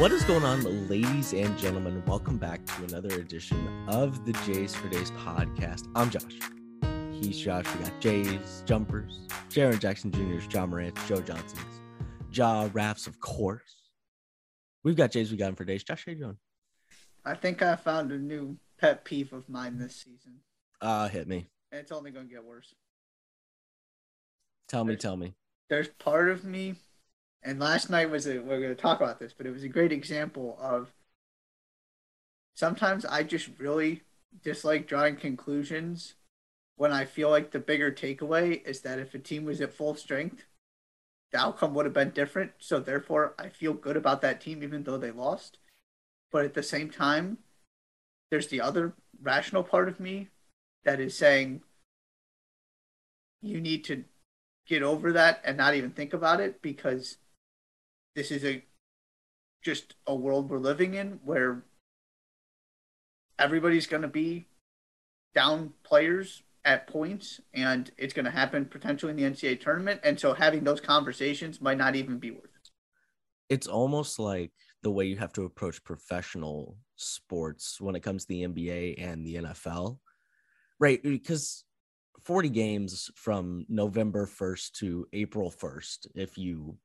What is going on, ladies and gentlemen? Welcome back to another edition of the Jays for Days podcast. I'm Josh. He's Josh. We got Jays, Jumpers, Jaren Jackson Jr.'s, Ja Morant, Joe Johnson's, Ja Raffs, of course. We've got Jays. We got him for Days. Josh, how you doing? I think I found a new pet peeve of mine this season. Uh, hit me. And it's only going to get worse. Tell me, There's- tell me. There's part of me, and last night was a, we're going to talk about this, but it was a great example of sometimes I just really dislike drawing conclusions when I feel like the bigger takeaway is that if a team was at full strength, the outcome would have been different. So therefore, I feel good about that team even though they lost. But at the same time, there's the other rational part of me that is saying you need to get over that and not even think about it because this is a just a world we're living in where everybody's going to be down players at points and it's going to happen potentially in the NCAA tournament and so having those conversations might not even be worth it. It's almost like the way you have to approach professional sports when it comes to the NBA and the NFL, right? Because 40 games from November 1st to April 1st, if you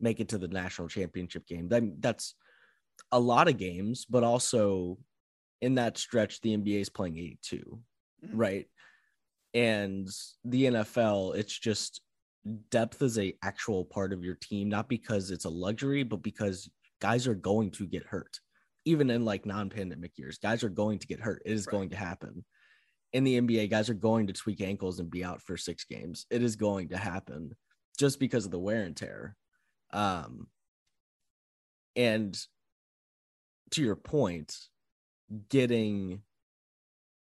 make it to the national championship game, then that's a lot of games, but also in that stretch, the NBA is playing 82, Mhm. right? And the NFL, it's just depth is a actual part of your team, not because it's a luxury, but because guys are going to get hurt. Even in like non-pandemic years, guys are going to get hurt. It is Right. going to happen. In the NBA, guys are going to tweak ankles and be out for six games. It is going to happen just because of the wear and tear. Um, and to your point, getting,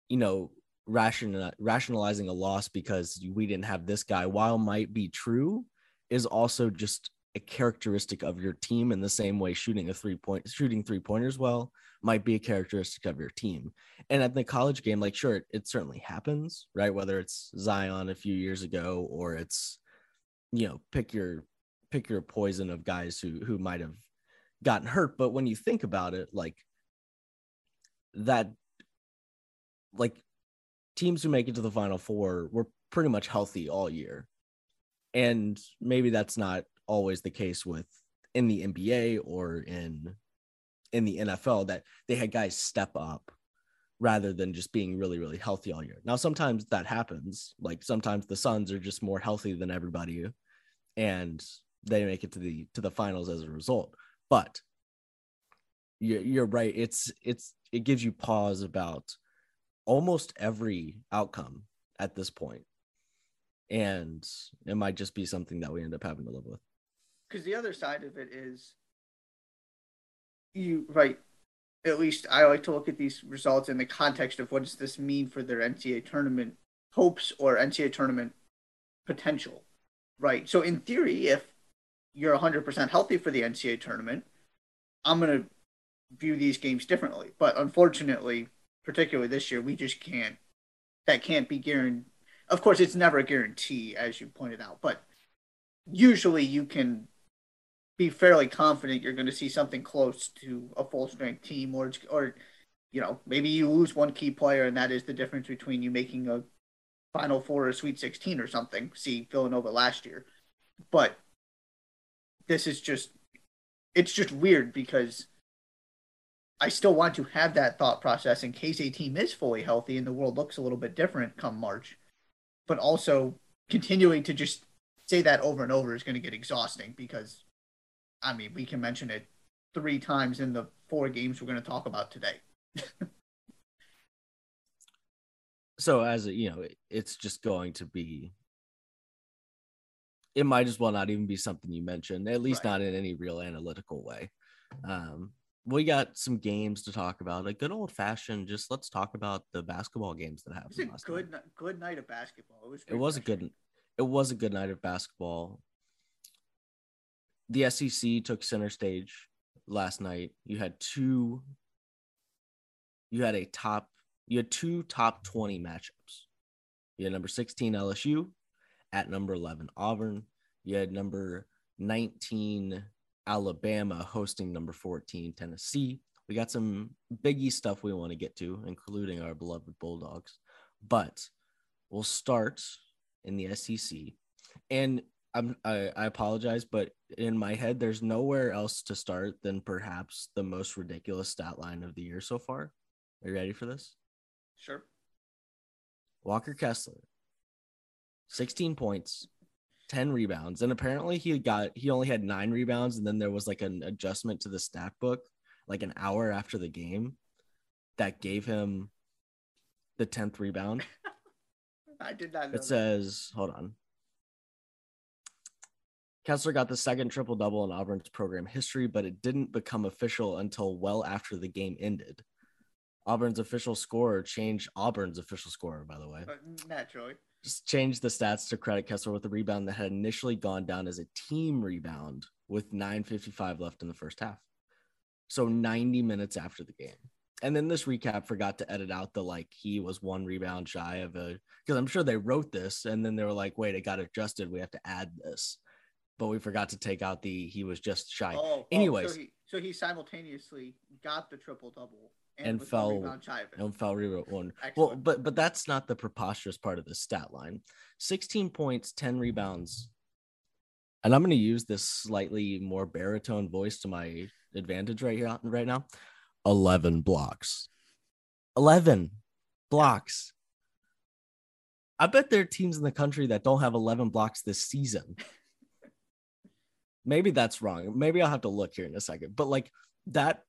you know, ration, rationalizing a loss because we didn't have this guy, while might be true, is also just a characteristic of your team in the same way shooting a three point shooting three pointers well might be a characteristic of your team. And at the college game, like sure, it, it certainly happens, right? Whether it's Zion a few years ago or it's you know, pick your pick your poison of guys who who might have gotten hurt. But when you think about it, like that like teams who make it to the final four were pretty much healthy all year. And maybe that's not always the case with in the NBA or in in the NFL that they had guys step up rather than just being really really healthy all year. Now sometimes that happens. Like sometimes the Suns are just more healthy than everybody and they make it to the to the finals as a result. But you're, you're right. It's it's it gives you pause about almost every outcome at this. And it might just be something that we end up having to live with. because the other side of it is you right at least i like to look at these results in the context of what does this mean for their ncaa tournament hopes or ncaa tournament potential right so in theory if you're 100% healthy for the ncaa tournament i'm going to view these games differently. But unfortunately particularly this year we just can't that can't be guaranteed of course it's never a guarantee as you pointed out but usually you can be fairly confident you're going to see something close to a full strength team or or you know maybe you lose one key player and that is the difference between you making a final four or sweet 16 or something see villanova last year. But this is just it's just weird because i still want to have that thought process in case a team is fully healthy and the world looks a little bit different come march but also continuing to just say that over and over is going to get exhausting because I mean, we can mention it three times in the four games we're going to talk about today. So as a, you know, it's just going to be it might as well not even be something you mentioned, at least Right. not in any real analytical way. Um, we got some games to talk about. A good old fashioned, just let's talk about the basketball games that It happened. was a last good, night. good night of basketball. It was. It was a good. It was a good night of basketball. The SEC took center stage last night. You had two. You had a top. You had two top twenty matchups. You had number sixteen LSU at number eleven Auburn. You had number nineteen Alabama hosting number 14 Tennessee. We got some biggie stuff we want to get to, including our beloved Bulldogs. But we'll start in the SEC. And I'm I, I apologize, but in my head, there's nowhere else to start than perhaps the most ridiculous stat line of the year so far. Are you ready for this? Sure. Walker Kessler, 16 points, 10 rebounds. And apparently he got he only had nine rebounds, and then there was like an adjustment to the stat book like an hour after the game that gave him the 10th rebound. I did not know. It says, hold on. Kessler got the second triple double in Auburn's program history, but it didn't become official until well after the game ended. Auburn's official scorer changed Auburn's official scorer, by the way. Uh, naturally. Just changed the stats to credit Kessler with a rebound that had initially gone down as a team rebound with 9.55 left in the first half. So 90 minutes after the game. And then this recap forgot to edit out the like he was one rebound shy of a because I'm sure they wrote this and then they were like, wait, it got adjusted. We have to add this. But we forgot to take out the he was just shy. Oh, Anyways, oh, so, he, so he simultaneously got the triple double And fell- one rebound shy of it. and fell rewrote one. Well, but but that's not the preposterous part of the stat line. 16 points, 10 rebounds. And I'm going to use this slightly more baritone voice to my advantage right here right now. 11 blocks. 11 blocks. I bet there are teams in the country that don't have 11 blocks this season. Maybe that's wrong. Maybe I'll have to look here in a second. But like that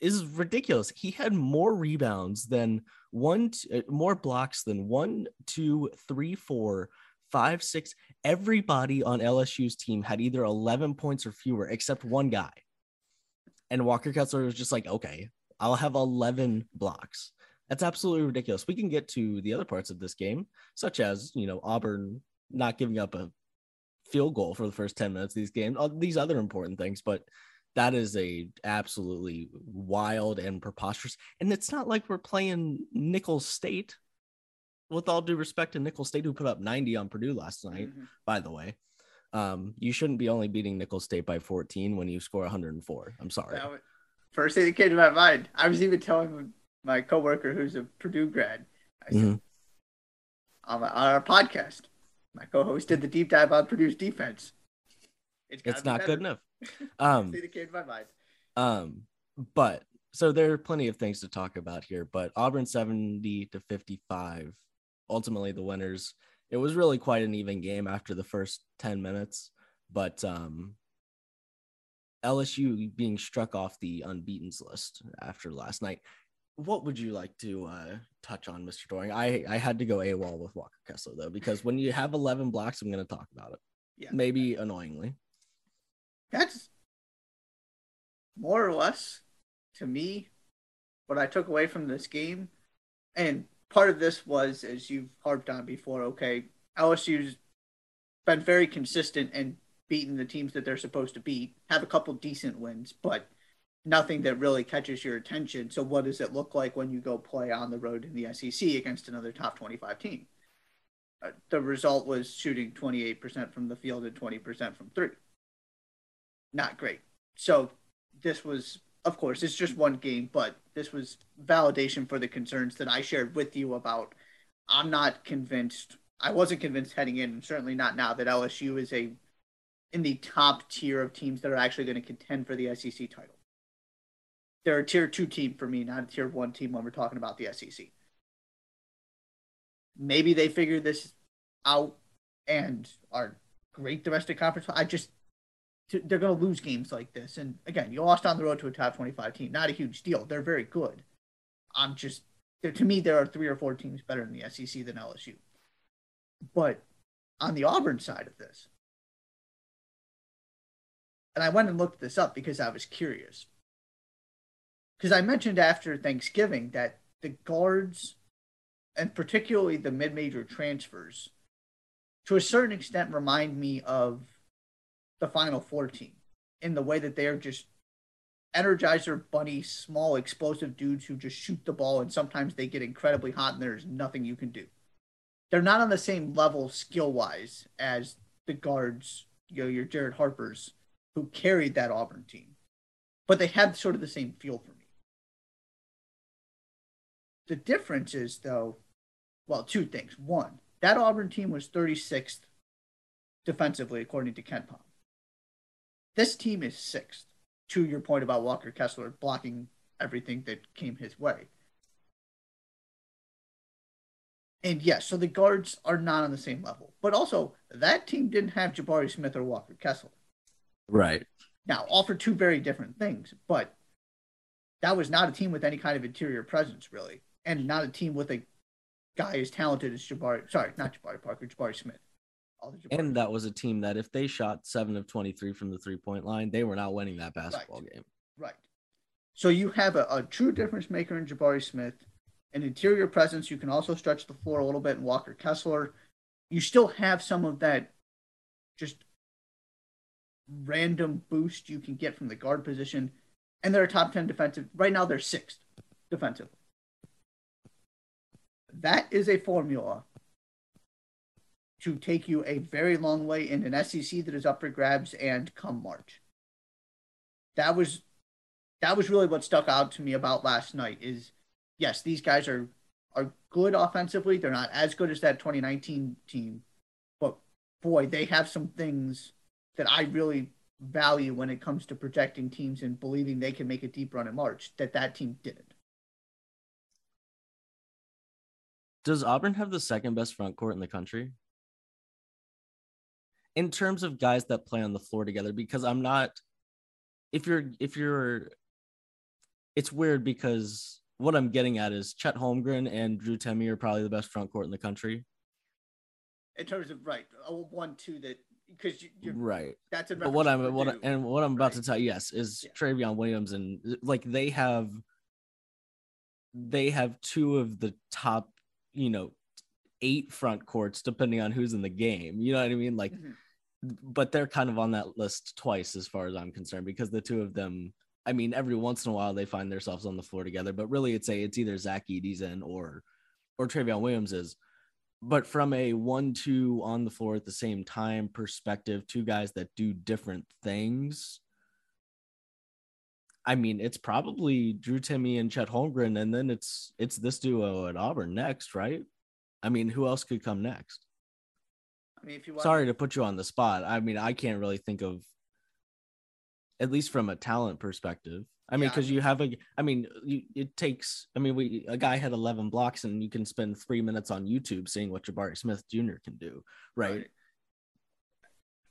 is ridiculous. He had more rebounds than one, uh, more blocks than one, two, three, four, five, six. Everybody on LSU's team had either 11 points or fewer, except one guy. And Walker Kessler was just like, okay, I'll have 11 blocks. That's absolutely ridiculous. We can get to the other parts of this game, such as, you know, Auburn not giving up a field goal for the first 10 minutes of these games, all these other important things, but that is a absolutely wild and preposterous. And it's not like we're playing Nicholls State. With all due respect to Nicholls State, who put up 90 on Purdue last night, Mhm. by the way. Um, you shouldn't be only beating Nicholls State by 14 when you score 104. I'm sorry. Was- first thing that came to my mind. I was even telling my coworker who's a Purdue grad. I said, Mhm. on, my, on our podcast, my co-host did the deep dive on Purdue's defense. Gotta It's be not better. good enough. Um, thing that came my mind. Um, but so there are plenty of things to talk about here, but Auburn 70 to 55, ultimately the winners. It was really quite an even game after the first 10 minutes, but um LSU being struck off the unbeaten's list after last night. What would you like to uh, touch on, Mr. Doring? I, I had to go AWOL with Walker Kessler though, because when you have 11 blocks, I'm going to talk about it. Yeah. Maybe annoyingly. That's more or less to me what I took away from this game. And part of this was, as you've harped on before, okay, LSU's been very consistent and beating the teams that they're supposed to beat, have a couple decent wins, but nothing that really catches your attention. So, what does it look like when you go play on the road in the SEC against another top 25 team? Uh, the result was shooting 28% from the field and 20% from three not great. So this was, of course, it's just one game, but this was validation for the concerns that I shared with you about. I'm not convinced. I wasn't convinced heading in, and certainly not now that LSU is a in the top tier of teams that are actually going to contend for the SEC title. They're a tier two team for me, not a tier one team when we're talking about the SEC. Maybe they figure this out and are great the rest domestic conference. I just to, they're going to lose games like this. And again, you lost on the road to a top 25 team. Not a huge deal. They're very good. I'm just, to me, there are three or four teams better in the SEC than LSU. But on the Auburn side of this, and I went and looked this up because I was curious. Because I mentioned after Thanksgiving that the guards, and particularly the mid major transfers, to a certain extent remind me of the Final Four team in the way that they are just energizer bunny, small, explosive dudes who just shoot the ball, and sometimes they get incredibly hot, and there's nothing you can do. They're not on the same level skill wise as the guards, you know, your Jared Harpers who carried that Auburn team, but they had sort of the same feel for me. The difference is, though, well, two things. One, that Auburn team was 36th defensively, according to KenPom. This team is sixth, to your point about Walker Kessler blocking everything that came his way. And yes, so the guards are not on the same level. But also, that team didn't have Jabari Smith or Walker Kessler. Right. Now, all for two very different things, but that was not a team with any kind of interior presence, really. And not a team with a guy as talented as Jabari. Sorry, not Jabari Parker, Jabari Smith. And that was a team that if they shot seven of 23 from the three point line, they were not winning that basketball right. game. Right. So you have a, a true difference maker in Jabari Smith, an interior presence. You can also stretch the floor a little bit in Walker Kessler. You still have some of that just random boost you can get from the guard position. And they're a top 10 defensive. Right now, they're sixth defensively. That is a formula to take you a very long way in an SEC that is up for grabs and come March. That was that was really what stuck out to me about last night is yes, these guys are are good offensively. They're not as good as that 2019 team, but boy, they have some things that I really value when it comes to projecting teams and believing they can make a deep run in March that that team didn't. Does Auburn have the second best front court in the country? In terms of guys that play on the floor together, because I'm not if you're if you're it's weird because what I'm getting at is Chet Holmgren and Drew Timme are probably the best front court in the country. In terms of right, one two that because you, are right. That's but what I'm what I, and what I'm about right. to tell you, yes, is yeah. Trevion Williams and like they have they have two of the top you know, eight front courts depending on who's in the game. You know what I mean? Like, mm-hmm. But they're kind of on that list twice as far as I'm concerned because the two of them. I mean, every once in a while they find themselves on the floor together, but really it's a it's either Zach Edey's or or Trevion Williams is. But from a one-two on the floor at the same time perspective, two guys that do different things. I mean, it's probably Drew Timme and Chet Holmgren, and then it's it's this duo at Auburn next, right? I mean, who else could come next? I mean, if you want sorry to put you on the spot. I mean, I can't really think of, at least from a talent perspective. I mean, because yeah, you have a, I mean, you, it takes. I mean, we a guy had eleven blocks, and you can spend three minutes on YouTube seeing what Jabari Smith Jr. can do, right? right?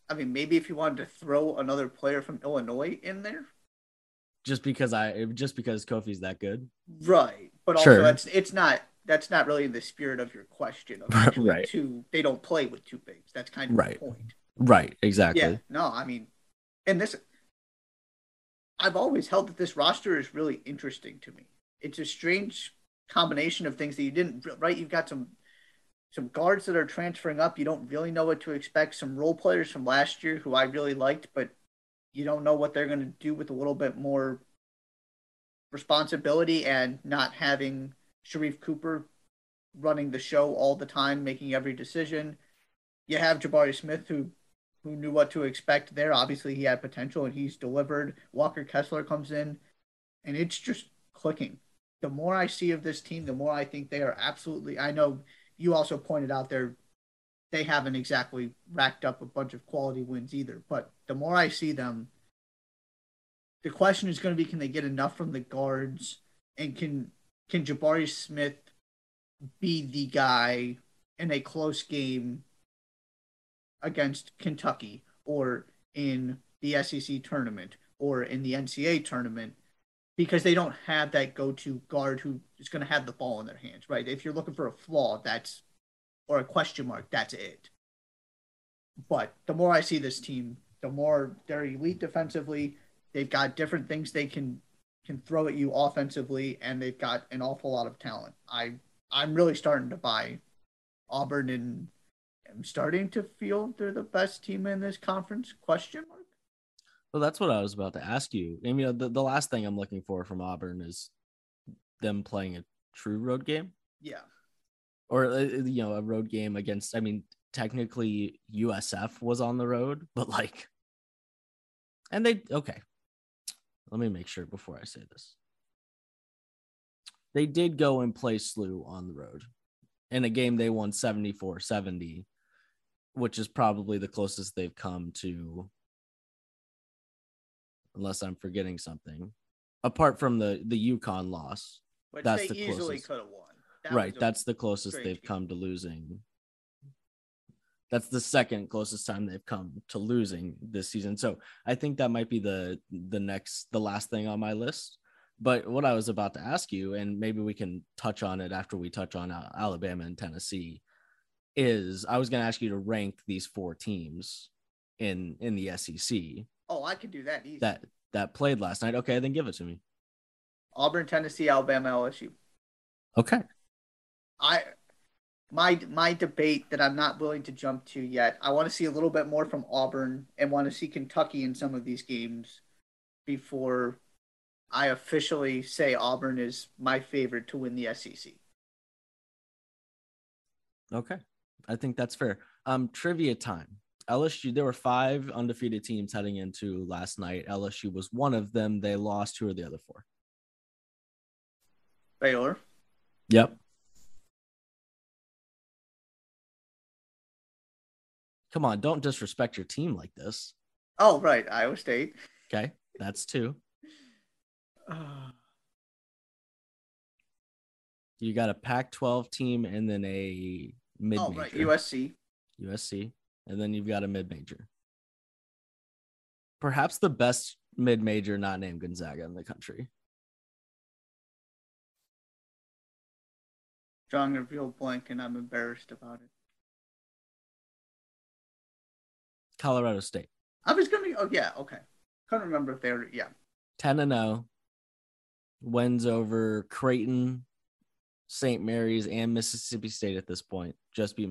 I mean, maybe if you wanted to throw another player from Illinois in there, just because I just because Kofi's that good. Right. But also sure. it's it's not that's not really in the spirit of your question. Of right. Two they don't play with two bigs. That's kind of right. the point. Right, exactly. Yeah. No, I mean and this I've always held that this roster is really interesting to me. It's a strange combination of things that you didn't right. You've got some some guards that are transferring up. You don't really know what to expect. Some role players from last year who I really liked, but you don't know what they're going to do with a little bit more responsibility and not having Sharife Cooper running the show all the time, making every decision. You have Jabari Smith who who knew what to expect there. Obviously, he had potential and he's delivered. Walker Kessler comes in, and it's just clicking. The more I see of this team, the more I think they are absolutely. I know you also pointed out there they haven't exactly racked up a bunch of quality wins either. But the more I see them, the question is going to be: Can they get enough from the guards, and can can Jabari Smith be the guy in a close game against Kentucky or in the SEC tournament or in the NCAA tournament? Because they don't have that go-to guard who is going to have the ball in their hands, right? If you're looking for a flaw, that's or a question mark, that's it. But the more I see this team, the more they're elite defensively. They've got different things they can can throw at you offensively, and they've got an awful lot of talent. I I'm really starting to buy Auburn, and I'm starting to feel they're the best team in this conference. Question mark. Well, that's what I was about to ask you. I mean, the, the last thing I'm looking for from Auburn is them playing a true road game. Yeah or uh, you know a road game against i mean technically usf was on the road but like And they okay. Let me make sure before I say this. They did go and play SLU on the road in a game they won 74 70, which is probably the closest they've come to, unless I'm forgetting something, apart from the, the UConn loss. Which That's they the easily closest. could have won. That right. That's the closest they've game. come to losing. That's the second closest time they've come to losing this season. So I think that might be the the next the last thing on my list. But what I was about to ask you, and maybe we can touch on it after we touch on Al- Alabama and Tennessee, is I was going to ask you to rank these four teams in in the SEC oh, I could do that easy. that that played last night. Okay, then give it to me. Auburn, Tennessee, Alabama, LSU. Okay. I my my debate that I'm not willing to jump to yet. I want to see a little bit more from Auburn and want to see Kentucky in some of these games before I officially say Auburn is my favorite to win the SEC. Okay. I think that's fair. Um, trivia time. LSU, there were five undefeated teams heading into last night. LSU was one of them. They lost. Who are the other four? Baylor, Yep. Come on, don't disrespect your team like this. oh right, Iowa State. Okay. That's two. Uh, You got a Pac 12 team and then a mid oh major. right, USC. USC. And then you've got a mid major. Perhaps the best mid major not named Gonzaga in the country. Drawing a real blank, and I'm embarrassed about it. Colorado State. I was gonna. Oh yeah, okay. Can't remember if they were. Yeah, 10 and 0 wins over Creighton, St. Mary's, and Mississippi State at this point. Just be,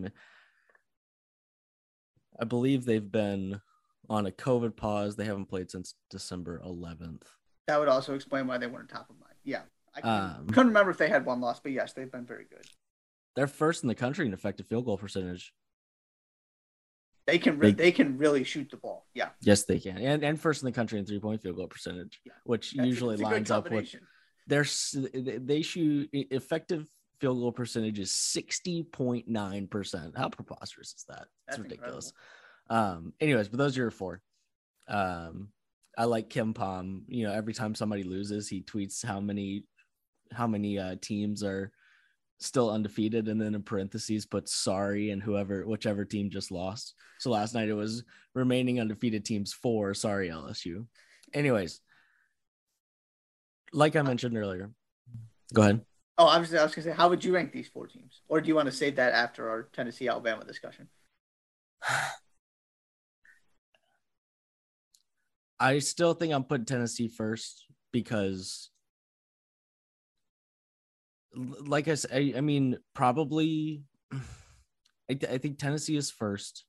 I believe they've been on a COVID pause. They haven't played since December 11th. that would also explain why they weren't top of mind. Yeah, I couldn't, Um, couldn't remember if they had one loss, but yes, they've been very good. They're first in the country in effective field goal percentage. They can re- They- they can really shoot the ball. Yeah, Yes, they can, and and first in the country in three point field goal percentage, Yeah. which That's- usually it's lines up with their they shoot effective field goal percentage is sixty point nine percent. How preposterous is that? It's That's ridiculous. Um. Anyways, but those are your four. Um. I like KenPom. You know, every time somebody loses, he tweets how many how many uh, teams are still undefeated, and then in parentheses puts sorry and whoever whichever team just lost. So last night it was remaining undefeated teams four. Sorry LSU. Anyways, like I uh, mentioned earlier, go ahead. Oh, I was, I was gonna say, how would you rank these four teams, or do you want to save that after our Tennessee Alabama discussion? I still think I'm putting Tennessee first because, like I said, I, I mean, probably, I, th- I think Tennessee is first.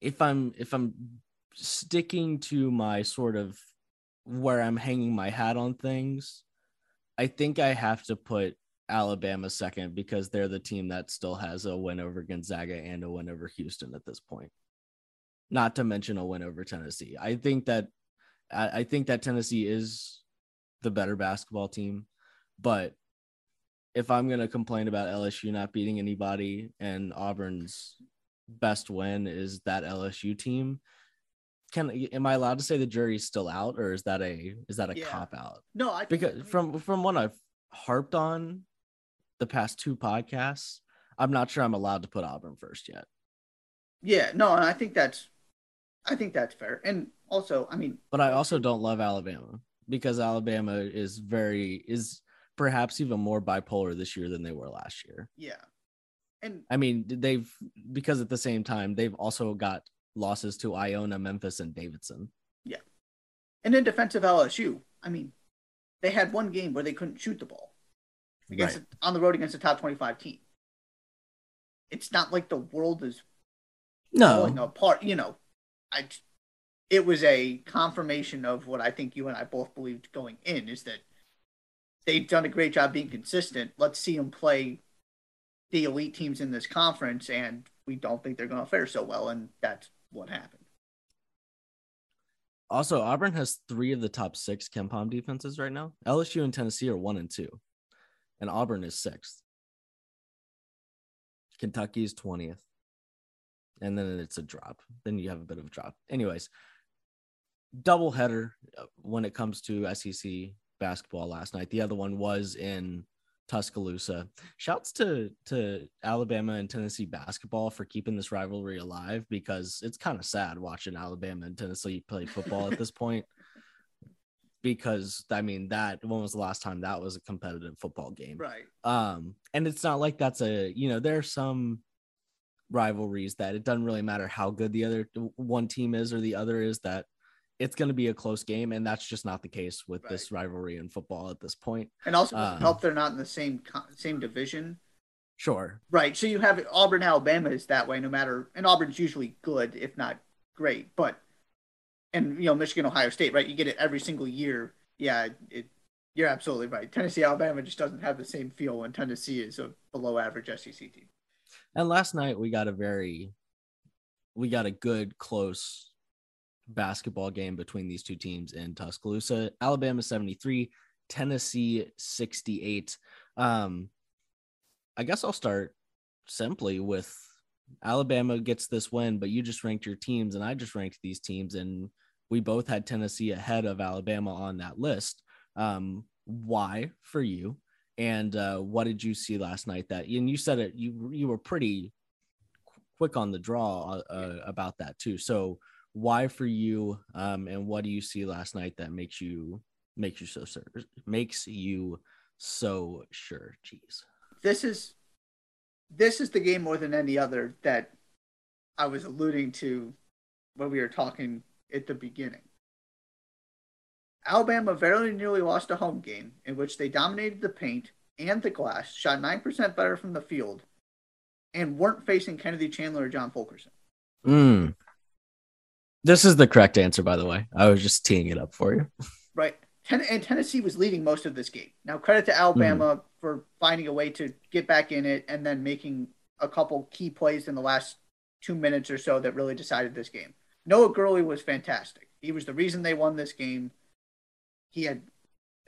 If I'm if I'm sticking to my sort of where I'm hanging my hat on things, I think I have to put Alabama second because they're the team that still has a win over Gonzaga and a win over Houston at this point. Not to mention a win over Tennessee. I think that I, I think that Tennessee is the better basketball team, but if I'm gonna complain about LSU not beating anybody and Auburn's best win is that LSU team, can am I allowed to say the jury's still out or is that a is that a Yeah. cop out? No, I because from from what I've harped on the past two podcasts, I'm not sure I'm allowed to put Auburn first yet. yeah, no, and I think that's, I think that's fair, and also, I mean, But I also don't love Alabama because Alabama is very is perhaps even more bipolar this year than they were last year. yeah, and I mean, they've because at the same time they've also got losses to Iona, Memphis, and Davidson. Yeah. And in defensive LSU, I mean, they had one game where they couldn't shoot the ball against Right. on the road against a top twenty-five team. It's not like the world is falling apart. You know, I it was a confirmation of what I think you and I both believed going in is that they've done a great job being consistent. Let's see them play the elite teams in this conference, and we don't think they're going to fare so well, and that's what happened. Also, Auburn has three of the top six KenPom defenses right now. LSU and Tennessee are one and two, and Auburn is sixth. Kentucky is 20th. And then it's a drop. Then you have a bit of a drop. Anyways, double header uh, when it comes to SEC basketball last night. The other one was in Tuscaloosa. Shouts to to Alabama and Tennessee basketball for keeping this rivalry alive because it's kind of sad watching Alabama and Tennessee play football at this point. Because I mean that when was the last time that was a competitive football game? Right. Um, and it's not like that's a you know there are some rivalries that it doesn't really matter how good the other one team is or the other is that it's going to be a close game, and that's just not the case with right. this rivalry in football at this point. And also um, help they're not in the same same division. Sure. Right. So you have Auburn, Alabama is that way, no matter, and Auburn's usually good, if not great, but and you know Michigan, Ohio State, right? You get it every single year. Yeah, it, you're absolutely right. Tennessee, Alabama just doesn't have the same feel when Tennessee is a below average SEC team. And last night we got a very, we got a good close basketball game between these two teams in Tuscaloosa. Alabama 73, Tennessee 68. Um, I guess I'll start simply with Alabama gets this win, but you just ranked your teams and I just ranked these teams, and we both had Tennessee ahead of Alabama on that list. Um, why for you? And uh, what did you see last night? That and you said it, you you were pretty quick on the draw uh, about that too. So why for you um, and what do you see last night that makes you makes you so sure makes you so sure jeez this is this is the game more than any other that i was alluding to when we were talking at the beginning alabama very nearly lost a home game in which they dominated the paint and the glass shot 9% better from the field and weren't facing kennedy chandler or john fulkerson mm. This is the correct answer, by the way. I was just teeing it up for you. Right. Ten- and Tennessee was leading most of this game. Now, credit to Alabama mm. for finding a way to get back in it and then making a couple key plays in the last two minutes or so that really decided this game. Noah Gurley was fantastic. He was the reason they won this game. He had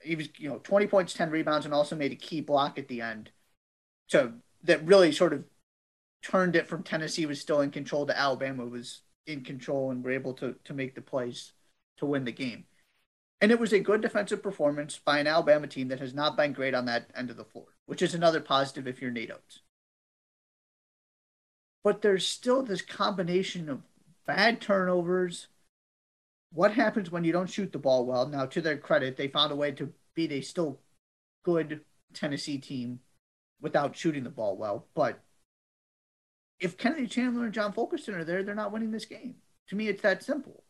he was you know 20 points, 10 rebounds, and also made a key block at the end. So that really sort of turned it from Tennessee was still in control to Alabama was in control and were able to to make the plays to win the game. And it was a good defensive performance by an Alabama team that has not been great on that end of the floor, which is another positive if you're Nate Oats. But there's still this combination of bad turnovers. What happens when you don't shoot the ball well? Now, to their credit, they found a way to beat a still good Tennessee team without shooting the ball well. But if Kennedy Chandler and John Fulkerson are there, they're not winning this game. To me, it's that simple.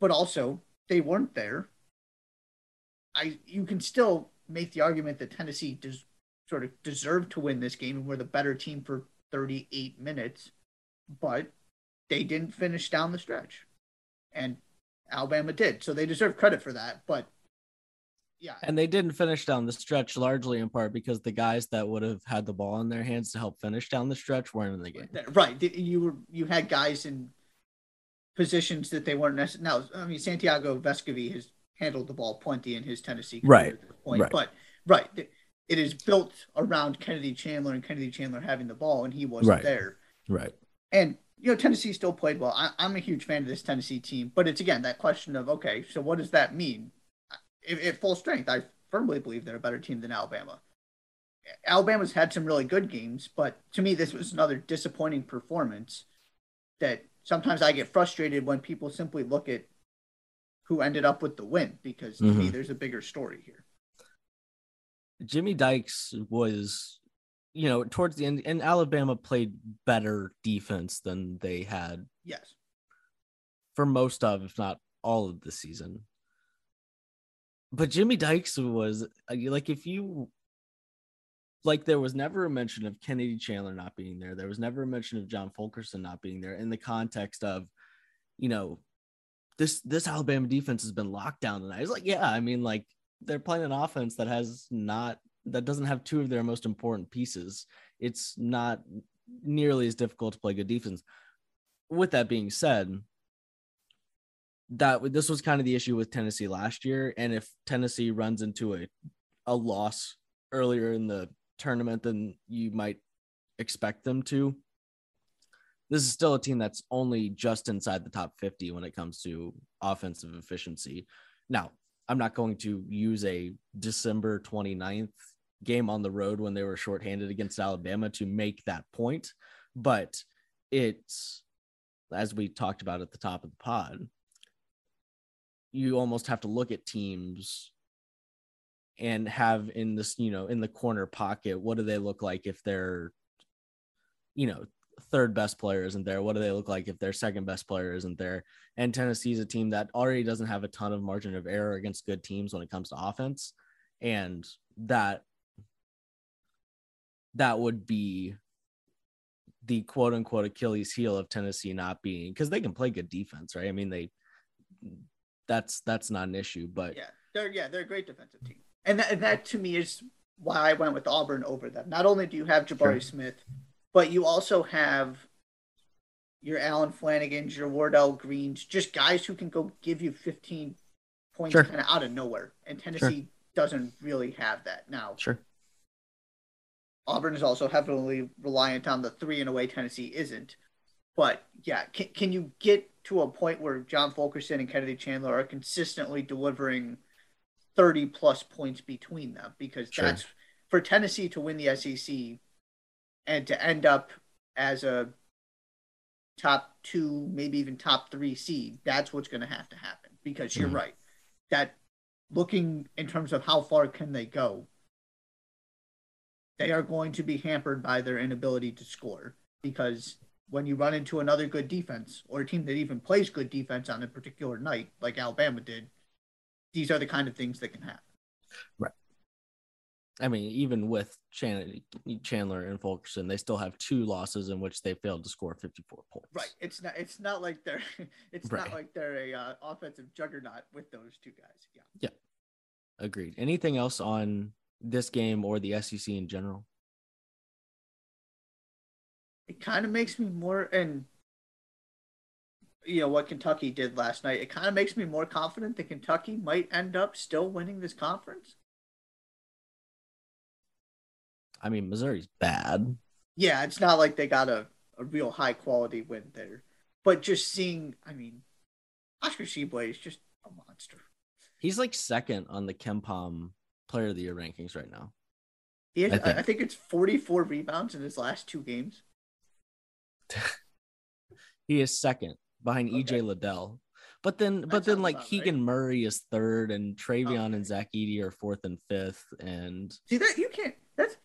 But also, they weren't there. I you can still make the argument that Tennessee does sort of deserved to win this game and were the better team for 38 minutes, but they didn't finish down the stretch. And Alabama did. So they deserve credit for that. But yeah. And they didn't finish down the stretch largely in part because the guys that would have had the ball in their hands to help finish down the stretch weren't in the game. Right. You were you had guys in positions that they weren't necessarily. Now, I mean, Santiago Vescovi has handled the ball plenty in his Tennessee right. Point, right. But right, it is built around Kennedy Chandler and Kennedy Chandler having the ball, and he wasn't right. there. Right. And you know, Tennessee still played well. I, I'm a huge fan of this Tennessee team, but it's again that question of okay, so what does that mean? at full strength, I firmly believe they're a better team than Alabama. Alabama's had some really good games, but to me, this was another disappointing performance that sometimes I get frustrated when people simply look at who ended up with the win because to mm-hmm. me, there's a bigger story here. Jimmy Dykes was, you know, towards the end, and Alabama played better defense than they had. Yes. For most of, if not all of the season but Jimmy Dykes was uh, like, if you like, there was never a mention of Kennedy Chandler not being there. There was never a mention of John Fulkerson not being there in the context of, you know, this this Alabama defense has been locked down. And I was like, yeah, I mean, like they're playing an offense that has not that doesn't have two of their most important pieces, it's not nearly as difficult to play good defense. With that being said, that this was kind of the issue with Tennessee last year, and if Tennessee runs into a a loss earlier in the tournament than you might expect them to, this is still a team that's only just inside the top 50 when it comes to offensive efficiency. Now, I'm not going to use a December 29th game on the road when they were shorthanded against Alabama to make that point, but it's as we talked about at the top of the pod, you almost have to look at teams and have in this, you know, in the corner pocket, what do they look like if they're, you know, third best player isn't there? What do they look like if their second best player isn't there? And Tennessee is a team that already doesn't have a ton of margin of error against good teams when it comes to offense. And that that would be the quote unquote Achilles heel of Tennessee not being because they can play good defense, right? I mean, they that's that's not an issue, but yeah, they're yeah they're a great defensive team, and that, and that to me is why I went with Auburn over them. Not only do you have Jabari sure. Smith, but you also have your Allen Flanigan's, your Wendell Greens, just guys who can go give you 15 points sure. kind of out of nowhere. And Tennessee sure. doesn't really have that now. Sure. Auburn is also heavily reliant on the three and away. Tennessee isn't. But yeah, can, can you get to a point where John Fulkerson and Kennedy Chandler are consistently delivering 30 plus points between them? Because sure. that's for Tennessee to win the SEC and to end up as a top two, maybe even top three seed, that's what's going to have to happen. Because you're mm-hmm. right. That looking in terms of how far can they go, they are going to be hampered by their inability to score because when you run into another good defense or a team that even plays good defense on a particular night, like Alabama did, these are the kind of things that can happen. Right. I mean, even with Chandler and Fulkerson, they still have two losses in which they failed to score 54 points. Right. It's not. It's not like they're. It's right. not like they're a uh, offensive juggernaut with those two guys. Yeah. Yeah. Agreed. Anything else on this game or the SEC in general? It kind of makes me more and you know what Kentucky did last night. It kind of makes me more confident that Kentucky might end up still winning this conference. I mean, Missouri's bad. Yeah, it's not like they got a, a real high quality win there. But just seeing, I mean, Oscar Tshiebwe is just a monster. He's like second on the KenPom player of the year rankings right now. Has, I, think. I think it's 44 rebounds in his last two games. he is second behind okay. EJ Liddell. But then, that but then, like Keegan right. Murray is third, and Trevion okay. and Zach Edey are fourth and fifth. And see that you can't. That's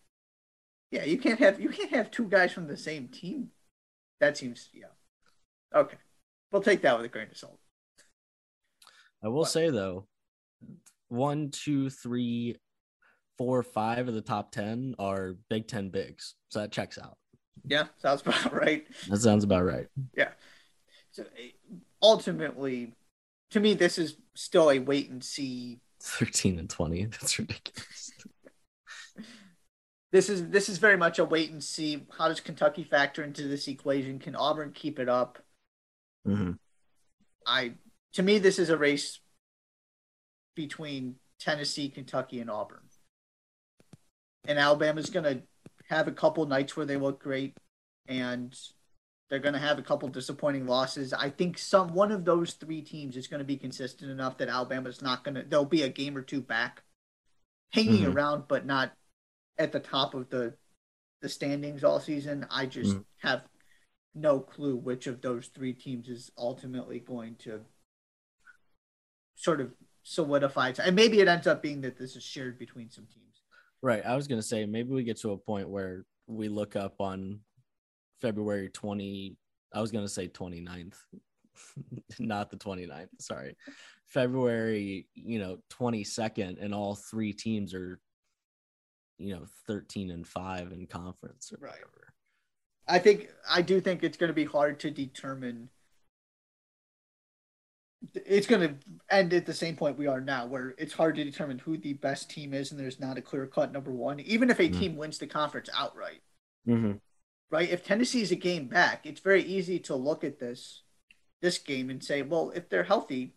yeah, you can't have you can't have two guys from the same team. That seems yeah. Okay, we'll take that with a grain of salt. I will but, say though, one, two, three, four, five of the top 10 are Big Ten bigs. So that checks out. Yeah, sounds about right. That sounds about right. Yeah. So ultimately, to me, this is still a wait and see. 13 and 20. That's ridiculous. this is this is very much a wait and see. How does Kentucky factor into this equation? Can Auburn keep it up? Mm-hmm. I to me, this is a race between Tennessee, Kentucky, and Auburn. And Alabama's going to have a couple nights where they look great, and they're going to have a couple disappointing losses. I think some one of those three teams is going to be consistent enough that Alabama's not going to. There'll be a game or two back, hanging mm-hmm. around, but not at the top of the the standings all season. I just mm-hmm. have no clue which of those three teams is ultimately going to sort of solidifies. And maybe it ends up being that this is shared between some teams. Right. I was going to say maybe we get to a point where we look up on February 20. I was going to say 29th, not the 29th. Sorry. February, you know, 22nd, and all three teams are, you know, 13 and five in conference or right. whatever. I think, I do think it's going to be hard to determine it's going to end at the same point we are now, where it's hard to determine who the best team is, and there's not a clear cut number one, even if a Mhm. team wins the conference outright. Mm-hmm. Right? If Tennessee is a game back, it's very easy to look at this this game and say, well, if they're healthy,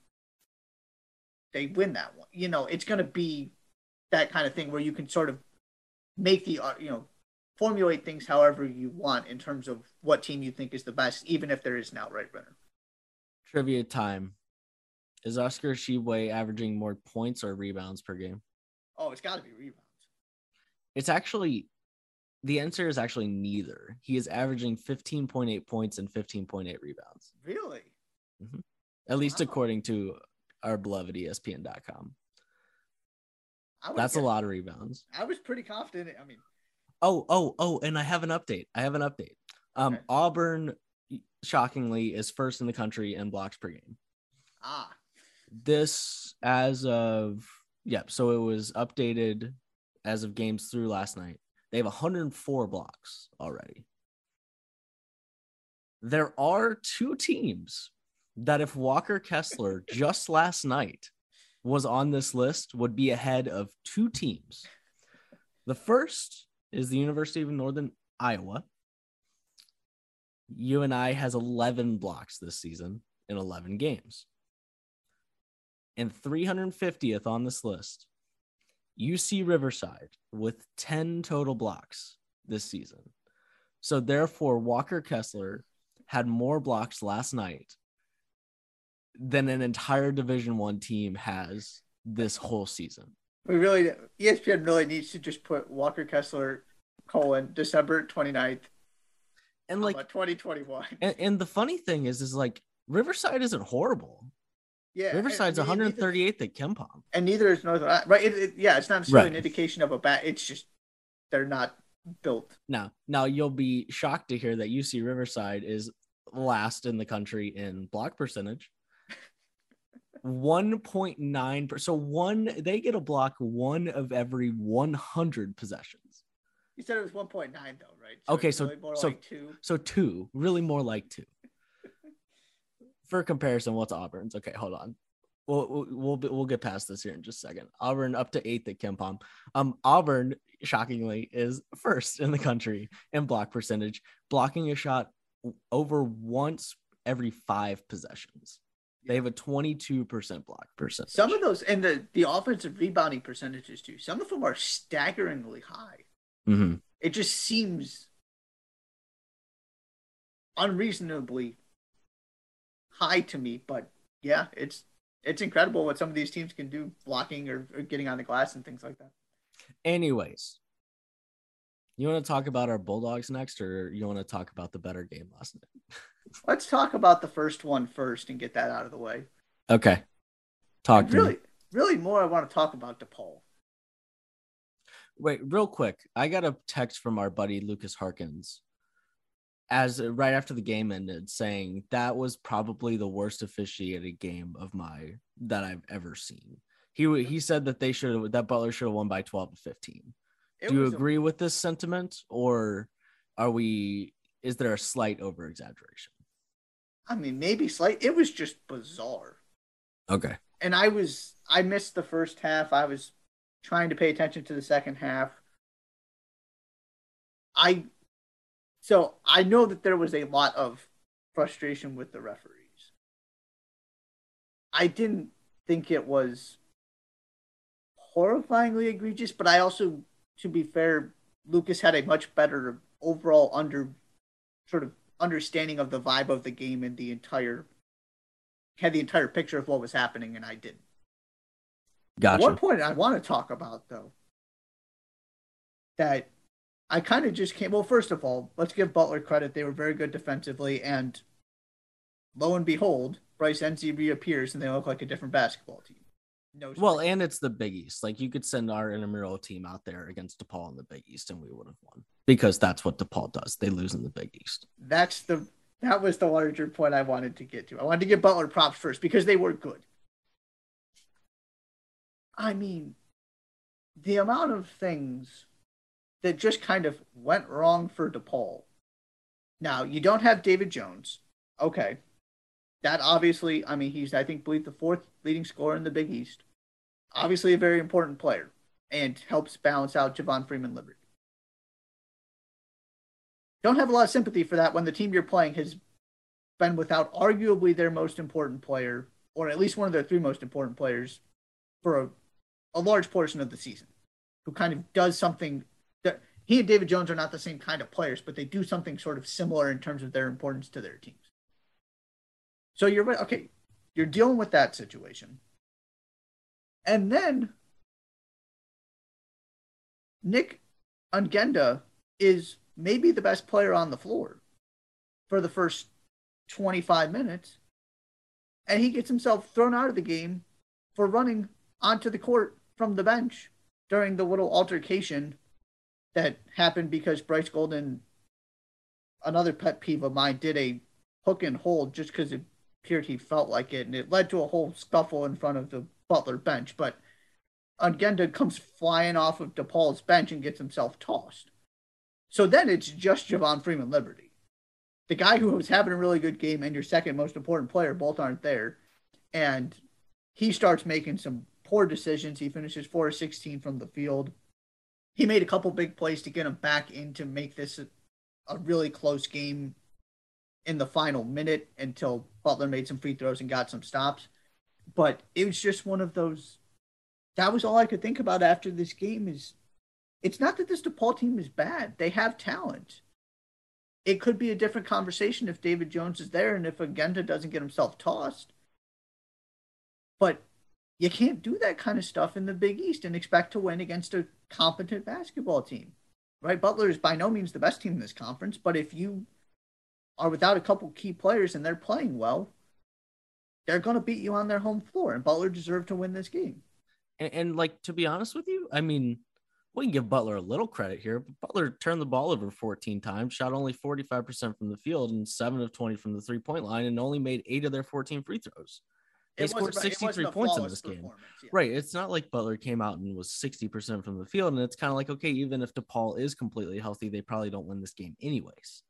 they win that one. You know, it's going to be that kind of thing where you can sort of make the uh, you know formulate things however you want in terms of what team you think is the best, even if there is an outright winner. Trivia time. Is Oscar Tshiebwe averaging more points or rebounds per game? Oh, it's got to be rebounds. It's actually the answer is actually neither. He is averaging 15.8 points and 15.8 rebounds, Really? at least according to our beloved ESPN.com. That's a lot of rebounds. I was pretty confident. I mean, Oh, oh, oh, and I have an update. I have an update. Um, Okay. Auburn, shockingly, is first in the country in blocks per game. ah, This, as of, yep, so it was updated as of games through last night. They have 104 blocks already. There are two teams that, if Walker Kessler just last night was on this list, would be ahead of two teams. The first is the University of Northern Iowa. UNI has 11 blocks this season in 11 games. And 350th on this list, UC Riverside with 10 total blocks this season. So therefore, Walker Kessler had more blocks last night than an entire Division One team has this whole season. we really ESPN really needs to just put Walker Kessler colon December 29th, And like like, 2021. and, and the funny thing is, is like Riverside isn't horrible. Yeah, Riverside's and neither- 138th at KenPom. and neither is Northern. I- Right? It, it- yeah, it's not necessarily Right. an indication of a bad. It's just they're not built. Now, now you'll be shocked to hear that UC Riverside is last in the country in block percentage. 1.9 per- so one they get a block one of every 100 possessions. You said it was 1.9 though, right? Okay, so- really so- like two. So two, really more like two. For comparison, what's Auburn's? Okay, hold on. We'll we'll we'll, be- we'll get past this here in just a second. Auburn up to eighth at KenPom. Um, Auburn shockingly is first in the country in block percentage, blocking a shot over once every five possessions. They have a 22% block percentage. Some of those and the the offensive rebounding percentages too. Some of them are staggeringly high. Mhm. It just seems unreasonably high to me, but yeah, it's it's incredible what some of these teams can do blocking or, or getting on the glass and things like that. Anyways, you want to talk about our Bulldogs next, or you want to talk about the better game last night? Let's talk about the first one first and get that out of the way. Okay. Talk to really, really more I want to talk about DePaul. Wait, real quick. I got a text from our buddy Lucas Harkins as uh, right after the game ended saying that was probably the worst officiated game of my that I've ever seen. He he said that they should have that Butler should have won by 12 to 15. It Do you was a- agree with this sentiment or are we is there a slight over exaggeration? I mean, maybe slight. It was just bizarre. Okay. and I was I missed the first half. I was trying to pay attention to the second half. I so I know that there was a lot of frustration with the referees. I didn't think it was horrifyingly egregious, but I also to be fair, Lucas had a much better overall under sort of understanding of the vibe of the game and the entire had the entire picture of what was happening, and I didn't. Gotcha. One point I want to talk about though that I kind of just came. Well, first of all, let's give Butler credit; they were very good defensively, and lo and behold, Bryce Nze reappears, and they look like a different basketball team. No, Well, and it's the Big East. Like you could send our intramural team out there against DePaul in the Big East, and we would have won because that's what DePaul does. They lose in the Big East. that's the that was the larger point I wanted to get to. I wanted to give Butler props first because they were good. I mean, the amount of things that just kind of went wrong for DePaul. Now, you don't have David Jones. Okay. that obviously, I mean, he's I think believe the fourth leading scorer in the Big East. Obviously, a very important player and helps balance out Javon Freeman Liberty. Don't have a lot of sympathy for that when the team you're playing has been without arguably their most important player, or at least one of their three most important players, for a, a large portion of the season, who kind of does something he and David Jones are not the same kind of players, but they do something sort of similar in terms of their importance to their teams. So you're. Okay, you're dealing with that situation. And then Nick Ongenda is maybe the best player on the floor for the first 25 minutes. And he gets himself thrown out of the game for running onto the court from the bench during the little altercation that happened because Bryce Golden, another pet peeve of mine, did a hook and hold just because it appeared he felt like it. And it led to a whole scuffle in front of the Butler bench. But Ongenda comes flying off of DePaul's bench and gets himself tossed. So then it's just Javon Freeman Liberty. The guy who was having a really good game and your second most important player both aren't there. And he starts making some poor decisions. He finishes 4 of 16 from the field. He made a couple big plays to get him back in to make this a, a really close game in the final minute until Butler made some free throws and got some stops. But it was just one of those. That was all I could think about after this game. Is it's not that this DePaul team is bad. They have talent. It could be a different conversation if David Jones is there and if Ongenda doesn't get himself tossed. But you can't do that kind of stuff in the Big East and expect to win against a competent basketball team. Right? Butler is by no means the best team in this conference, but if you are without a couple key players and they're playing well, they're going to beat you on their home floor, and Butler deserved to win this game. And, and, like to be honest with you, I mean, we can give Butler a little credit here, but Butler turned the ball over 14 times, shot only 45% from the field and seven of 20 from the three point line, and only made eight of their 14 free throws. They scored 63 points in this game. Yeah. Right. It's not like Butler came out and was 60% from the field. And it's kind of like, okay, even if DePaul is completely healthy, they probably don't win this game anyways.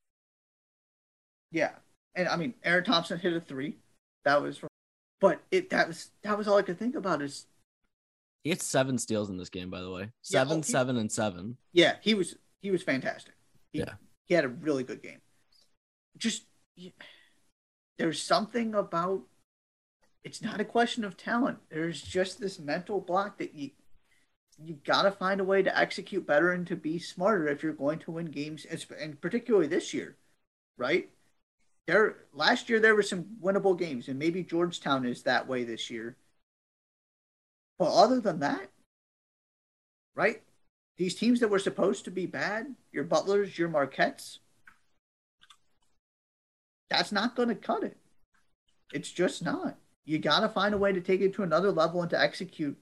Yeah. And I mean, Aaron Thompson hit a three. That was but it that was that was all I could think about is he had seven steals in this game, by the way. Seven, yeah, he, seven, and seven. Yeah, he was he was fantastic. He, yeah, he had a really good game. Just there's something about it's not a question of talent. There's just this mental block that you you've got to find a way to execute better and to be smarter if you're going to win games, and particularly this year, right? There last year there were some winnable games, and maybe Georgetown is that way this year. But other than that, right? These teams that were supposed to be bad, your Butlers, your Marquettes, that's not going to cut it. It's just not. You got to find a way to take it to another level and to execute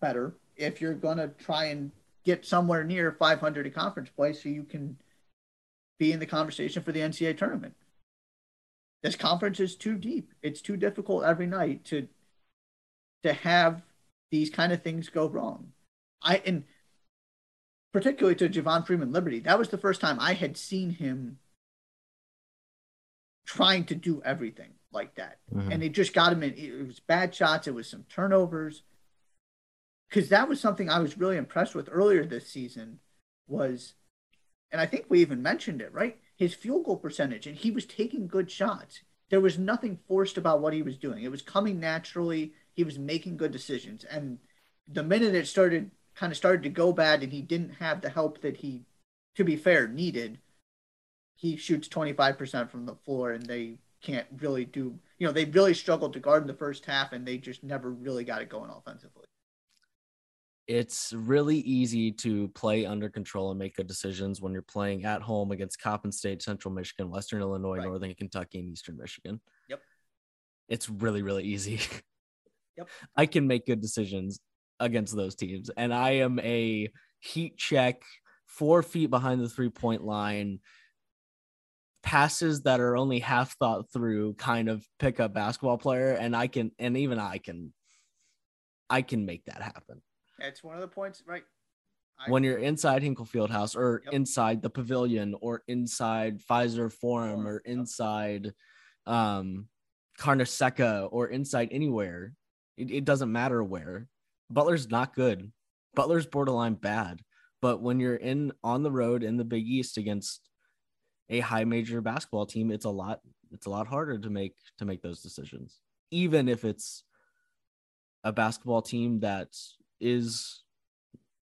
better if you're going to try and get somewhere near 500 in conference play so you can be in the conversation for the NCAA tournament. This conference is too deep. It's too difficult every night to to have these kind of things go wrong. I and particularly to Javon Freeman Liberty, that was the first time I had seen him trying to do everything like that. Mm-hmm. And it just got him in it was bad shots, it was some turnovers. Cause that was something I was really impressed with earlier this season was and I think we even mentioned it, right? His field goal percentage and he was taking good shots. There was nothing forced about what he was doing. It was coming naturally he was making good decisions. And the minute it started kind of started to go bad and he didn't have the help that he, to be fair, needed, he shoots 25% from the floor and they can't really do, you know, they really struggled to guard in the first half and they just never really got it going offensively. It's really easy to play under control and make good decisions when you're playing at home against Coppin State, Central Michigan, Western Illinois, right. Northern Kentucky, and Eastern Michigan. Yep. It's really, really easy. Yep. I can make good decisions against those teams. And I am a heat check, four feet behind the three point line, passes that are only half thought through kind of pickup basketball player. And I can, and even I can, I can make that happen. It's one of the points, right? I when you're inside Hinkle field house or yep. inside the pavilion or inside Fiserv Forum or inside um Carnesecca or inside anywhere. It, it doesn't matter where. Butler's not good. Butler's borderline bad. But when you're in on the road in the Big East against a high major basketball team, it's a lot it's a lot harder to make to make those decisions. Even if it's a basketball team that is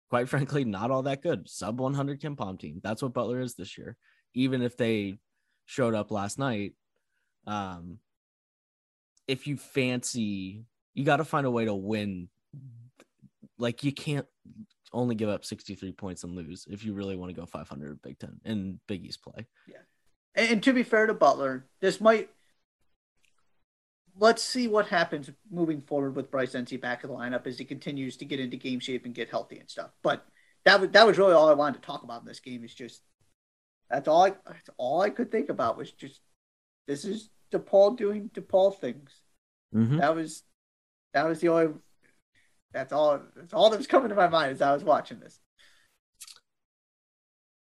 quite frankly not all that good. Sub 100 KenPom team. That's what Butler is this year. Even if they showed up last night, um, if you fancy, you got to find a way to win. Like you can't only give up 63 points and lose if you really want to go 500 Big Ten and Big East play. Yeah. And, and to be fair to Butler, this might let's see what happens moving forward with Bryce Nze back in the lineup as he continues to get into game shape and get healthy and stuff. But that was that was really all I wanted to talk about in this game. Is just that's all I that's all I could think about was just this is DePaul doing DePaul things. Mm-hmm. That was that was the only that's all that's all that was coming to my mind as I was watching this.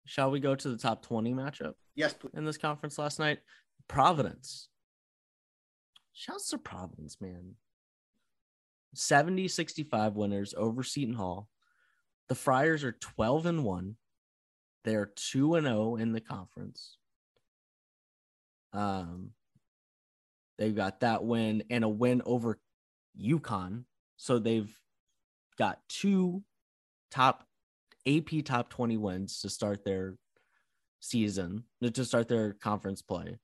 Shall we go to the top 20 matchup? Yes, please. In this conference last night, Providence Shouts to Providence, man. 70 65 winners over Seton Hall. The Friars are 12 and 1. They're 2 and 0 in the conference. Um they've got that win and a win over UConn. So they've got two top AP top 20 wins to start their season, uh, to start their conference play.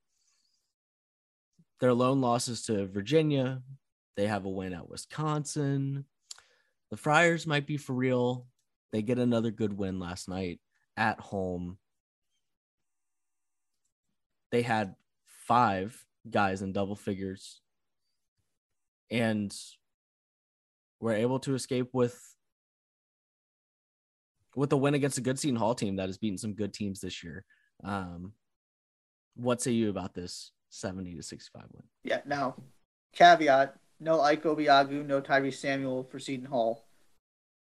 Their lone losses to Virginia. They have a win at Wisconsin. The Friars might be for real. They get another good win last night at home. They had five guys in double figures and were able to escape with with a win against a good Seton Hall team that has beaten some good teams this year. Um, what say you about this 70 to 65 win. Yeah. Now, caveat: no Ike Obiagu, no Tyrese Samuel for Seton Hall.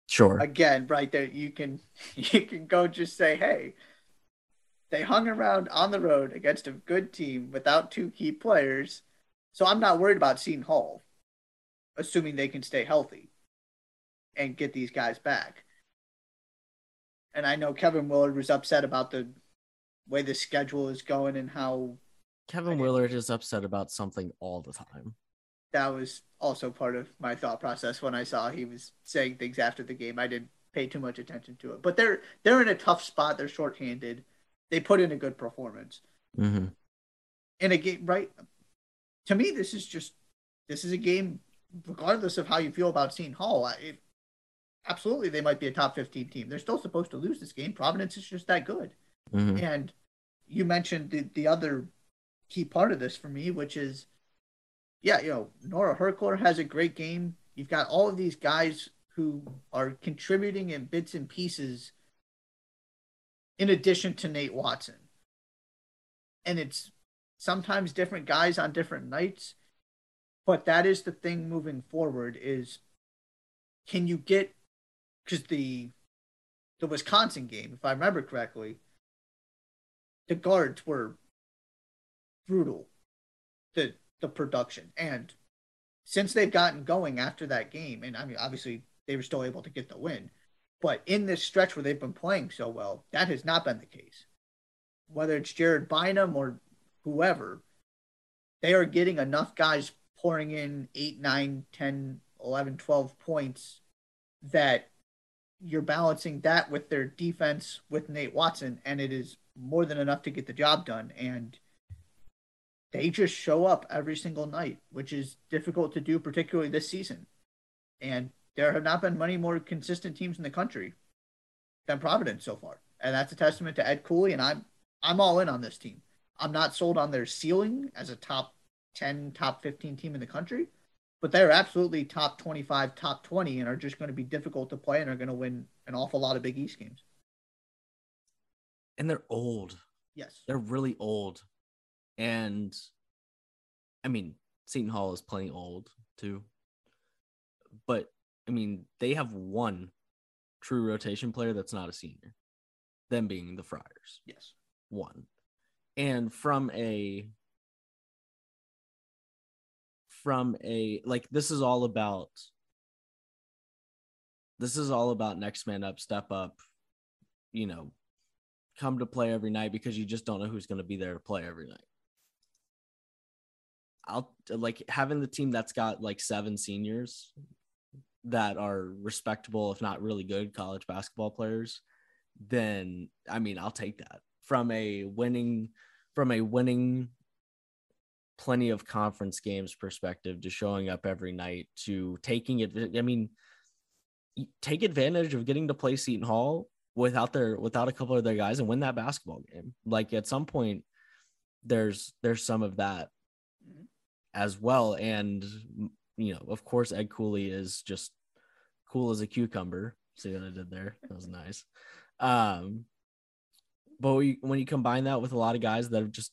Sure. Again, right there, you can you can go just say, hey, they hung around on the road against a good team without two key players, so I'm not worried about Seton Hall, assuming they can stay healthy and get these guys back. And I know Kevin Willard was upset about the way the schedule is going and how Kevin Willard is upset about something all the time. That was also part of my thought process when I saw he was saying things after the game. I didn't pay too much attention to it, but they're they're in a tough spot. They're shorthanded. They put in a good performance. Mm-hmm. In a game, right? To me, this is just this is a game. Regardless of how you feel about Seton Hall, it, absolutely they might be a top 15 team. They're still supposed to lose this game. Providence is just that good. Mm-hmm. And you mentioned the, the other key part of this for me, which is, yeah, you know, Noah Horchler has a great game. You've got all of these guys who are contributing in bits and pieces in addition to Nate Watson. And it's sometimes different guys on different nights, but that is the thing moving forward is can you get because the the Wisconsin game, if I remember correctly, the guards were brutal the the production. And since they've gotten going after that game and i mean obviously they were still able to get the win but in this stretch where they've been playing so well that has not been the case. Whether it's jared bynum or whoever they are getting enough guys pouring in 8 9 10 11 12 points that you're balancing that with their defense with nate watson and it is more than enough to get the job done and they just show up every single night, which is difficult to do, particularly this season. And there have not been many more consistent teams in the country than Providence so far. And that's a testament to Ed Cooley. And I'm I'm all in on this team. I'm not sold on their ceiling as a top 10, top 15 team in the country, but they're absolutely top 25, top 20, and are just going to be difficult to play and are going to win an awful lot of Big East games. And they're old. Yes. They're really old. And I mean, Seton Hall is playing old too. But I mean, they have one true rotation player that's not a senior, them being the Friars. Yes. One. And from a from a like this is all about this is all about next man up, step up, you know, come to play every night because you just don't know who's going to be there to play every night. I'll like having the team that's got like seven seniors that are respectable, if not really good college basketball players, then I mean, I'll take that from a winning, from a winning plenty of conference games perspective to showing up every night to taking it. I mean, take advantage of getting to play Seton Hall without their without a couple of their guys and win that basketball game. Like at some point, there's there's some of that as well. And you know, of course, Ed Cooley is just cool as a cucumber. See what I did there? That was nice. Um, but when you combine that with a lot of guys that have just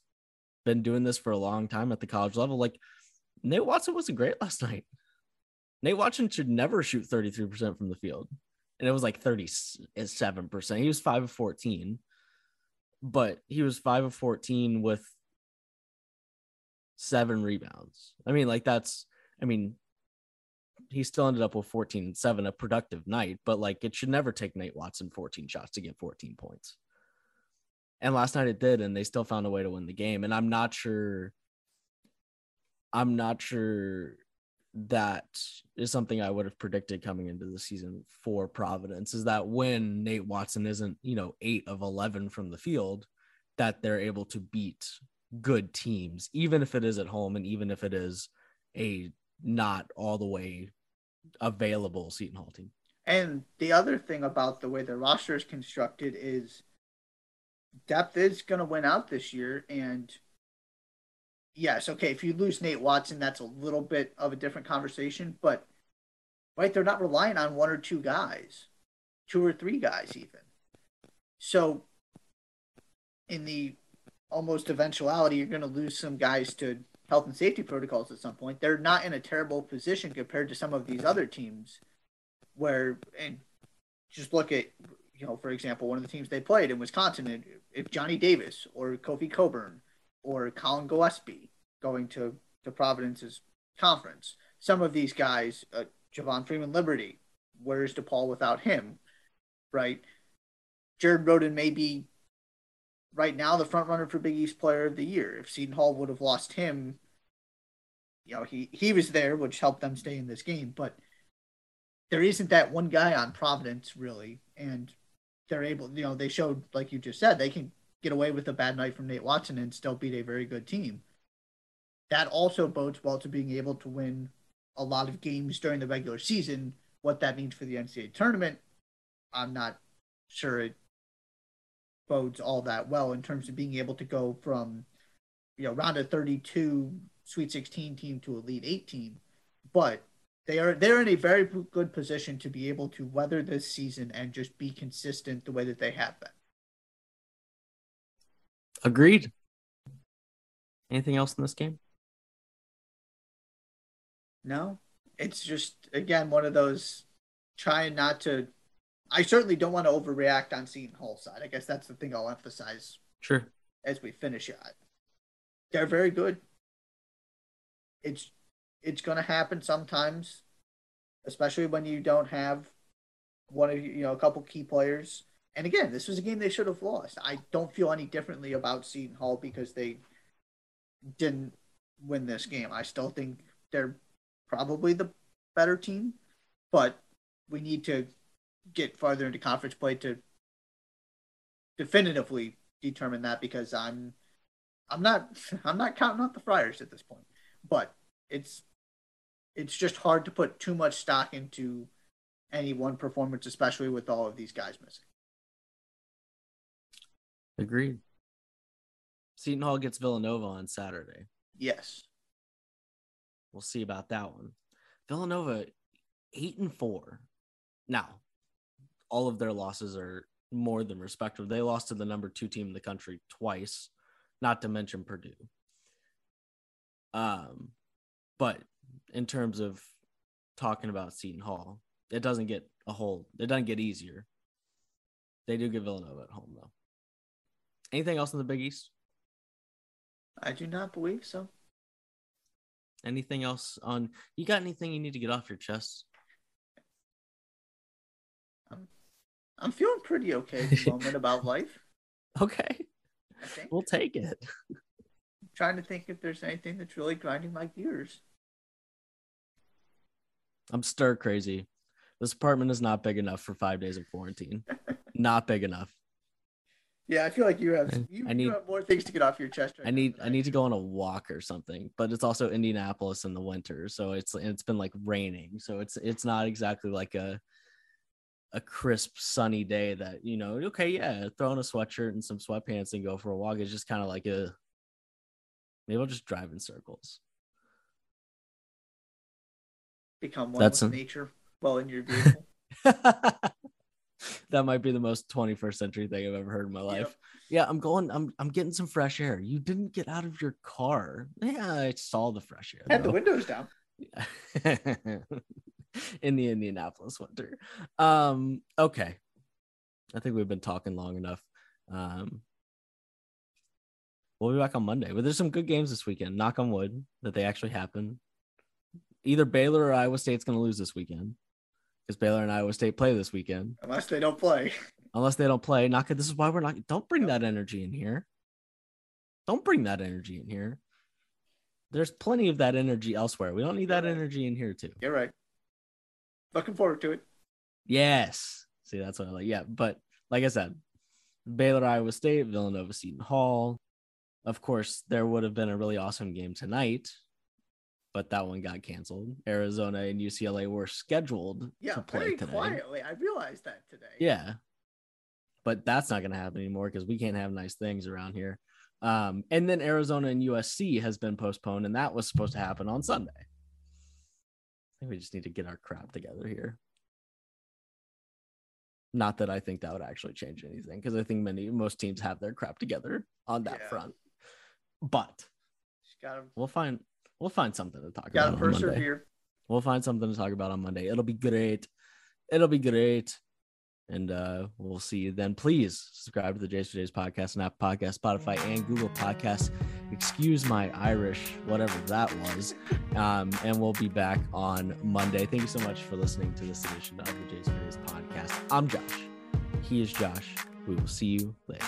been doing this for a long time at the college level, like Nate Watson wasn't great last night. Nate Watson should never shoot 33% from the field. And it was like 37%. He was 5 of 14. But he was 5 of 14 with seven rebounds. I mean, like that's I mean, he still ended up with 14 and 7, a productive night, but like it should never take Nate Watson 14 shots to get 14 points. And last night it did, and they still found a way to win the game. And I'm not sure, I'm not sure that is something I would have predicted coming into the season for Providence is that when Nate Watson isn't, you know, eight of 11 from the field, that they're able to beat good teams, even if it is at home and even if it is a not all the way available Seton Hall team. And the other thing about the way the roster is constructed is depth is going to win out this year. And yes, okay, if you lose Nate Watson, that's a little bit of a different conversation. But, right, they're not relying on one or two guys, two or three guys, even. So, in the almost eventuality, you're going to lose some guys to health and safety protocols at some point. They're not in a terrible position compared to some of these other teams where, and just look at, you know, for example, one of the teams they played in Wisconsin, if Johnny Davis or Kofi Cockburn or Collin Gillespie going to, to Providence's conference, some of these guys, uh, Javon Freeman Liberty, where's DePaul without him, right? Jared Rhoden may be right now the front runner for Big East Player of the Year. If Seton Hall would have lost him, you know, he he was there, which helped them stay in this game. But there isn't that one guy on Providence really, and they're able. You know, they showed like you just said they can get away with a bad night from Nate Watson and still beat a very good team. That also bodes well to being able to win a lot of games during the regular season. What that means for the NCAA tournament, I'm not sure it bodes all that well in terms of being able to go from you know round of 32 sweet 16 team to elite 8 team but they are they're in a very good position to be able to weather this season and just be consistent the way that they have been agreed anything else in this game no it's just again one of those trying not to I certainly don't want to overreact on Seton Hall side. I guess that's the thing I'll emphasize. Sure. As we finish it, they're very good. It's it's going to happen sometimes, especially when you don't have one of you know a couple key players. And again, this was a game they should have lost. I don't feel any differently about Seton Hall because they didn't win this game. I still think they're probably the better team, but we need to get farther into conference play to definitively determine that because I'm I'm not I'm not counting out the Friars at this point. But it's it's just hard to put too much stock into any one performance, especially with all of these guys missing. Agreed. Seton Hall gets Villanova on Saturday. Yes. We'll see about that one. Villanova, eight and four. Now, all of their losses are more than respectable. They lost to the number two team in the country twice, not to mention Purdue. Um, but in terms of talking about Seton Hall, it doesn't get a whole. It doesn't get easier. They do get Villanova at home though. Anything else in the Big East? I do not believe so. anything else on? You got anything you need to get off your chest? I'm feeling pretty okay at the moment about life. Okay, we'll take it. trying to think if there's anything that's really grinding my gears. I'm stir crazy. This apartment is not big enough for five days of quarantine. not big enough. Yeah, I feel like you have I- you, I you need- have more things to get off your chest. Right I need now, I need to go on a walk or something. But it's also Indianapolis in the winter, so it's it's been like raining, so it's it's not exactly like a a crisp sunny day that you know. Okay, yeah, throw on a sweatshirt and some sweatpants and go for a walk. It's just kind of like a maybe I'll just drive in circles. Become one That's with a- nature while in your vehicle. that might be the most 21st century thing I've ever heard in my life. Yep. Yeah, I'm going. I'm I'm getting some fresh air. You didn't get out of your car. Yeah, I saw the fresh air. Had the windows down. in the Indianapolis winter. Um, okay. I think we've been talking long enough. Um, we'll be back on Monday, but there's some good games this weekend. Knock on wood that they actually happen. Either Baylor or Iowa State's going to lose this weekend because Baylor and Iowa State play this weekend. Unless they don't play. Unless they don't play, not good. This is why we're not. Don't bring that energy in here. Don't bring that energy in here. There's plenty of that energy elsewhere. We don't need that energy in here too. You're right. Looking forward to it. Yes. See, that's what I like. Yeah, but like I said, Baylor, Iowa State, Villanova, Seton Hall. Of course, there would have been a really awesome game tonight, but that one got canceled. Arizona and UCLA were scheduled Yeah, to play very today. quietly. I realized that today. Yeah. But that's not going to happen anymore because we can't have nice things around here. Um, and then Arizona and USC has been postponed, and that was supposed to happen on Sunday. I think we just need to get our crap together here. Not that I think that would actually change anything because I think many most teams have their crap together on that Yeah. front. But gotta, we'll find we'll find something to talk gotta about on Monday. persevere. We'll find something to talk about on Monday. It'll be great. It'll be great. And uh, we'll see you then. Please subscribe to the Jays for Days podcast and Apple Podcast, Spotify, and Google Podcasts. Excuse my Irish, whatever that was. Um, and we'll be back on Monday. Thank you so much for listening to this edition of the Jays for Days podcast. I'm Josh. He is Josh. We will see you later.